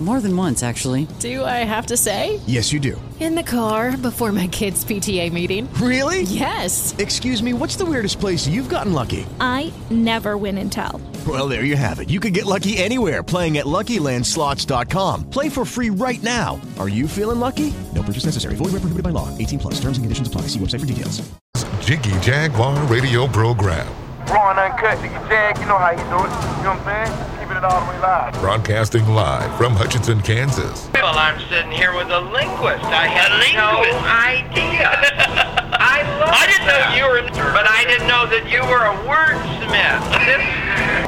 More than once, actually. Do I have to say? Yes, you do. In the car before my kids' PTA meeting. Really? Yes. Excuse me, what's the weirdest place you've gotten lucky? I never win and tell. Well, there you have it. You can get lucky anywhere playing at LuckyLandSlots.com. Play for free right now. Are you feeling lucky? No purchase necessary. Void where prohibited by law. 18 plus. Terms and conditions apply. See website for details. Jiggy Jaguar radio program. Raw and uncut, Jiggy Jag, you know how you do it. You know what I'm saying? Keeping it all the way live. Broadcasting live from Hutchinson, Kansas. Well, I'm sitting here with a linguist. I had no idea. I love I didn't know you were, but I didn't know that you were a wordsmith. This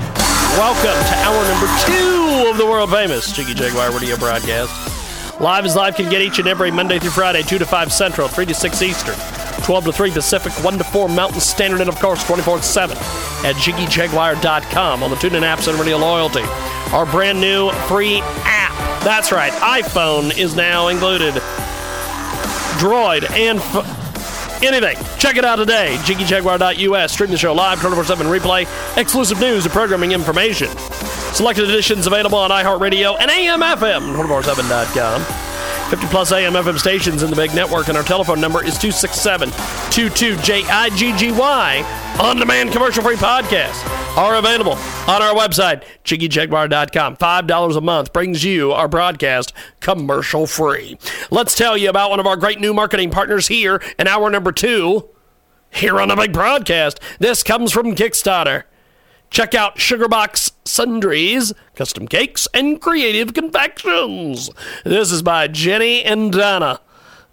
Welcome to hour number two of the world famous Jiggy Jaguar radio broadcast. Live as live can get each and every Monday through Friday, 2 to 5 Central, 3 to 6 Eastern, 12 to 3 Pacific, 1 to 4 Mountain Standard, and of course 24 7 at JiggyJaguar.com on the TuneIn apps and Radio Loyalty. Our brand new free app. That's right, iPhone is now included. Droid and. F- Anything. Check it out today. JiggyJaguar.us. Stream the show live, 24 7 replay, exclusive news and programming information. Selected editions available on iHeartRadio and AMFM, 247.com. 50 plus AM FM stations in the big network, and our telephone number is 267 22JIGGY. On demand commercial free podcasts are available on our website, JiggyJaguar.com. $5 a month brings you our broadcast commercial free. Let's tell you about one of our great new marketing partners here in hour number two. Here on the big broadcast, this comes from Kickstarter. Check out Sugarbox Sundries, custom cakes, and creative confections. This is by Jenny and Donna.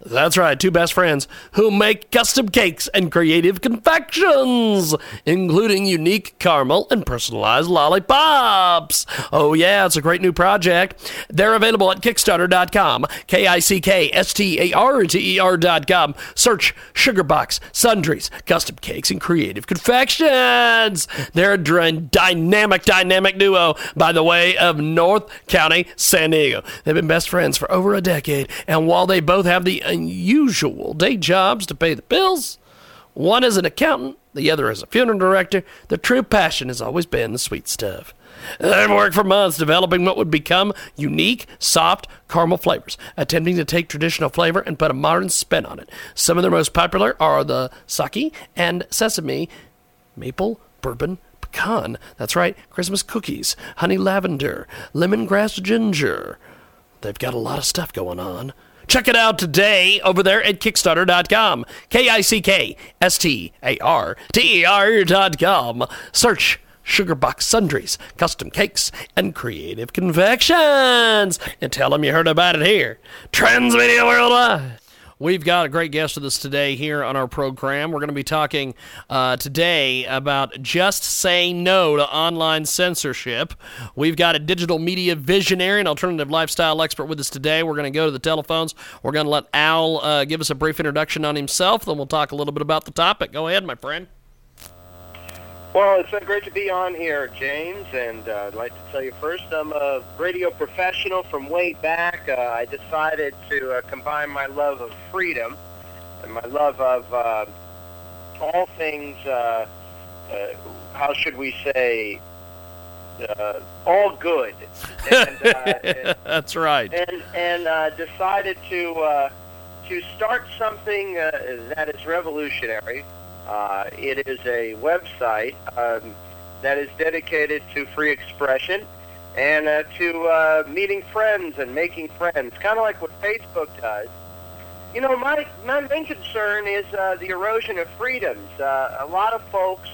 That's right, two best friends who make custom cakes and creative confections, including unique caramel and personalized lollipops. Oh, yeah, it's a great new project. They're available at Kickstarter.com, K I C K S T A R T E R.com. Search Sugarbox Sundries, custom cakes and creative confections. They're a dynamic, dynamic duo by the way of North County, San Diego. They've been best friends for over a decade, and while they both have the unusual day jobs to pay the bills, one is an accountant, the other is a funeral director. Their true passion has always been the sweet stuff. They've worked for months developing what would become unique, soft caramel flavors, attempting to take traditional flavor and put a modern spin on it. Some of their most popular are the sake and sesame, maple, bourbon, pecan. That's right, Christmas cookies, honey lavender, lemongrass ginger. They've got a lot of stuff going on. Check it out today over there at Kickstarter.com. K I C K S T A R T E R.com. Search Sugarbox Sundries, custom cakes, and creative confections. And tell them you heard about it here. Transmedia Worldwide. We've got a great guest with us today here on our program. We're going to be talking uh, today about just saying no to online censorship. We've got a digital media visionary and alternative lifestyle expert with us today. We're going to go to the telephones. We're going to let Al uh, give us a brief introduction on himself, then we'll talk a little bit about the topic. Go ahead, my friend. Well, it's been great to be on here, James, and uh, I'd like to tell you first I'm a radio professional from way back. Uh, I decided to uh, combine my love of freedom and my love of uh, all things, uh, uh, how should we say, uh, all good. And, uh, That's right. and and uh, decided to uh, to start something uh, that is revolutionary. Uh, it is a website um, that is dedicated to free expression and uh, to uh, meeting friends and making friends, kind of like what Facebook does. You know, my my main concern is uh, the erosion of freedoms. Uh, a lot of folks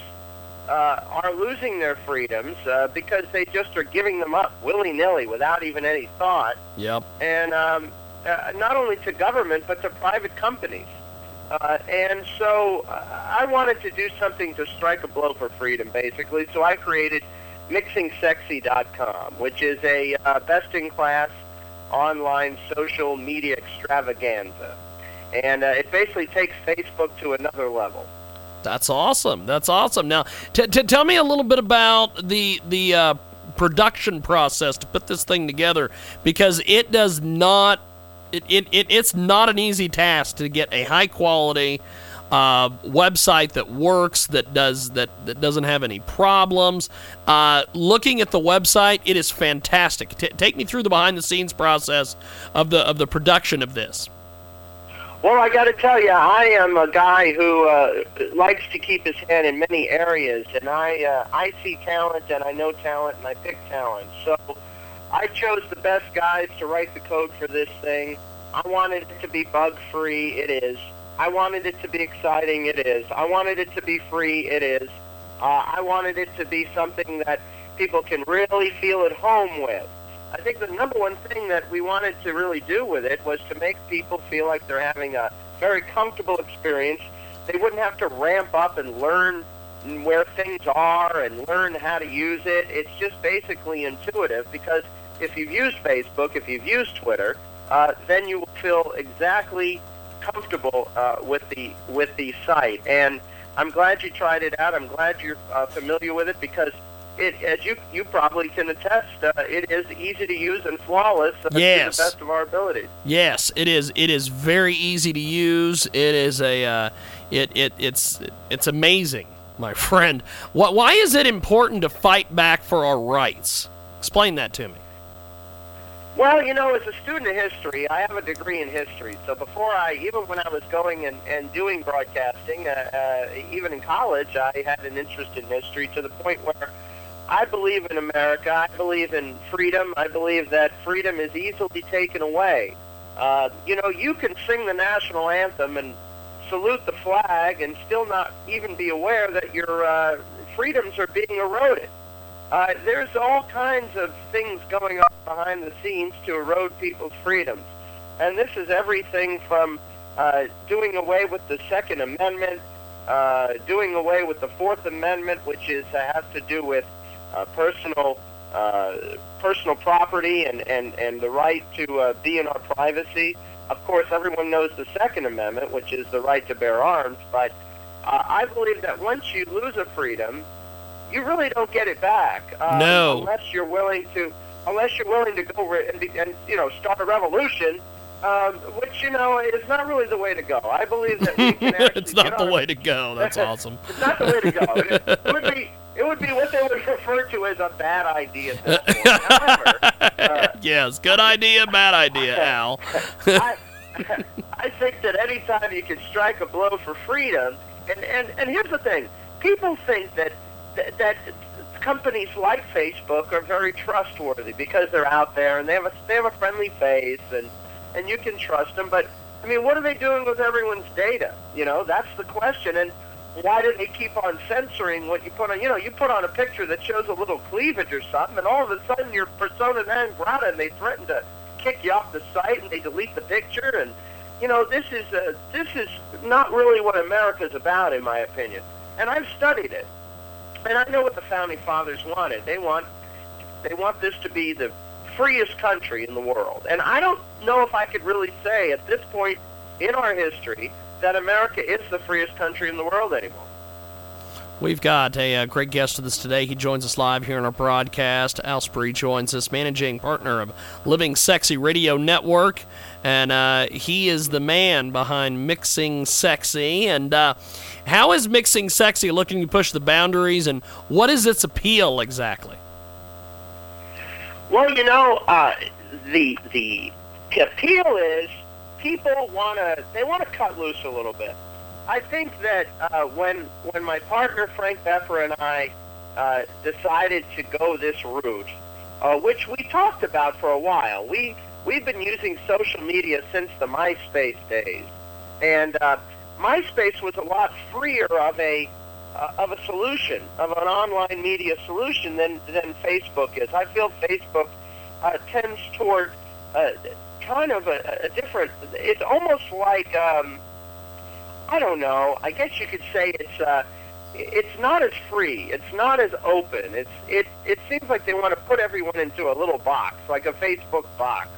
uh, are losing their freedoms uh, because they just are giving them up willy nilly without even any thought Yep. and um, uh, not only to government but to private companies. Uh, and so uh, I wanted to do something to strike a blow for freedom, basically. So I created MixingSexy.com, which is a uh, best-in-class online social media extravaganza. And uh, it basically takes Facebook to another level. That's awesome. That's awesome. Now, t- t- tell me a little bit about the the uh, production process to put this thing together, because it does not. It, it, it, it's not an easy task to get a high quality uh, website that works that does that, that doesn't have any problems. Uh, looking at the website, it is fantastic. T- take me through the behind the scenes process of the of the production of this. Well, I got to tell you, I am a guy who uh, likes to keep his hand in many areas, and I uh, I see talent and I know talent and I pick talent. So I chose the best guys to write the code for this thing. I wanted it to be bug free. It is. I wanted it to be exciting. It is. I wanted it to be free. It is. Uh, I wanted it to be something that people can really feel at home with. I think the number one thing that we wanted to really do with it was to make people feel like they're having a very comfortable experience. They wouldn't have to ramp up and learn where things are and learn how to use it. It's just basically intuitive because if you've used Facebook, if you've used Twitter, uh, then you will feel exactly comfortable uh, with the with the site. And I'm glad you tried it out. I'm glad you're uh, familiar with it because it, as you you probably can attest, uh, it is easy to use and flawless uh, yes. to the best of our abilities. Yes, it is. It is very easy to use. It is a uh, it it it's it's amazing, my friend. Why is it important to fight back for our rights? Explain that to me. Well, you know, as a student of history, I have a degree in history. So before I, even when I was going and, and doing broadcasting, uh, uh, even in college, I had an interest in history to the point where I believe in America. I believe in freedom. I believe that freedom is easily taken away. Uh, you know, you can sing the national anthem and salute the flag and still not even be aware that your uh, freedoms are being eroded. Uh, there's all kinds of things going on behind the scenes to erode people's freedoms. And this is everything from uh, doing away with the Second Amendment, uh, doing away with the Fourth Amendment, which is uh, has to do with uh, personal uh, personal property and, and, and the right to uh, be in our privacy. Of course, everyone knows the Second Amendment, which is the right to bear arms. But uh, I believe that once you lose a freedom, you really don't get it back. Um, No. Unless you're willing to, unless you're willing to go re- and, be- and you know start a revolution, um, which you know is not really the way to go. I believe that we can actually it's not the on- way to go. That's awesome. it's not the way to go. It, it would be it would be what they would refer to as a bad idea. At this point. However, uh, yes, good idea, bad idea, Al. I, I think that anytime you can strike a blow for freedom, and, and, and here's the thing, people think that, that that companies like Facebook are very trustworthy because they're out there and they have a they have a friendly face and and you can trust them. But I mean, what are they doing with everyone's data? You know, that's the question. And why do they keep on censoring what you put on? You know, you put on a picture that shows a little cleavage or something, and all of a sudden you're persona non grata, and they threaten to kick you off the site, and they delete the picture, and you know, this is uh, this is not really what America's about, in my opinion. And I've studied it, and I know what the founding fathers wanted. They want they want this to be the freest country in the world. And I don't know if I could really say at this point in our history that America is the freest country in the world anymore. We've got a, uh great guest with us today. He joins us live here on our broadcast. Al Spry joins us, managing partner of Living Sexy Radio Network, and uh, he is the man behind Mixing Sexy. And uh, how is Mixing Sexy looking to push the boundaries, and what is its appeal exactly? Well, you know, uh, the the appeal is people want to they want to cut loose a little bit. I think that uh, when when my partner Frank Beffer and I uh, decided to go this route, uh, which we talked about for a while, we we've been using social media since the MySpace days, and uh, MySpace was a lot freer of a uh, of a solution of an online media solution than than Facebook is. I feel Facebook uh, tends toward kind of a, a different. It's almost like um, I don't know. I guess you could say it's uh, it's not as free. It's not as open. It's it it seems like they want to put everyone into a little box, like a Facebook box.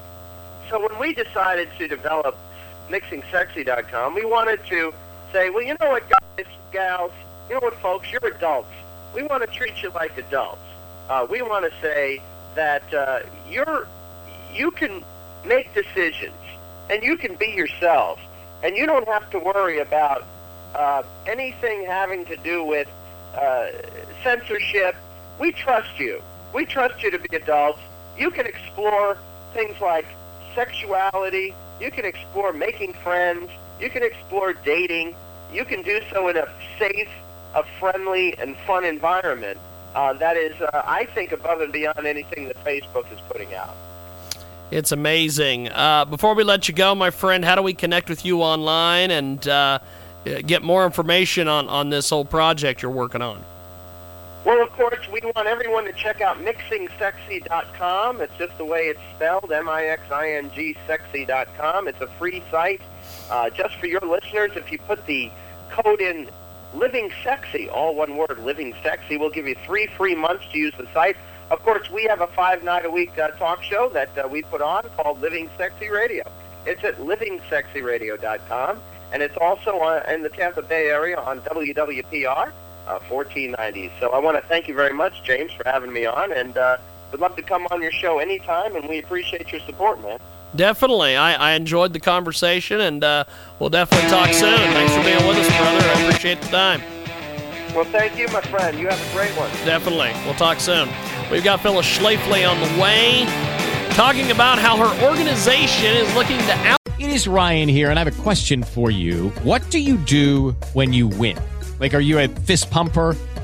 So when we decided to develop MixingSexy.com, we wanted to say, well, you know what, guys, gals, you know what, folks, you're adults. We want to treat you like adults. Uh, we want to say that uh, you're you can make decisions and you can be yourself, and you don't have to worry about uh, anything having to do with uh, censorship. We trust you. We trust you to be adults. You can explore things like sexuality. You can explore making friends. You can explore dating. You can do so in a safe, a friendly, and fun environment. Uh, that is, uh, I think, above and beyond anything that Facebook is putting out. It's amazing. Uh, before we let you go, my friend, how do we connect with you online and uh, get more information on, on this whole project you're working on? Well, of course, we want everyone to check out mixingsexy.com. It's just the way it's spelled, M-I-X-I-N-G sexy.com. It's a free site. Uh, just for your listeners, if you put the code in Living Sexy, all one word, Living Sexy, we'll give you three free months to use the site. Of course, we have a five-night-a-week uh, talk show that uh, we put on called Living Sexy Radio. It's at livingsexyradio.com, and it's also on, in the Tampa Bay area on WWPR uh, 1490. So I want to thank you very much, James, for having me on, and uh, would love to come on your show anytime, and we appreciate your support, man. Definitely. I, I enjoyed the conversation, and uh, we'll definitely talk soon. Thanks for being with us, brother. I appreciate the time. Well, thank you, my friend. You have a great one. Definitely. We'll talk soon. We've got Phyllis Schlafly on the way, talking about how her organization is looking to out. It is Ryan here, and I have a question for you. What do you do when you win? Like, are you a fist pumper?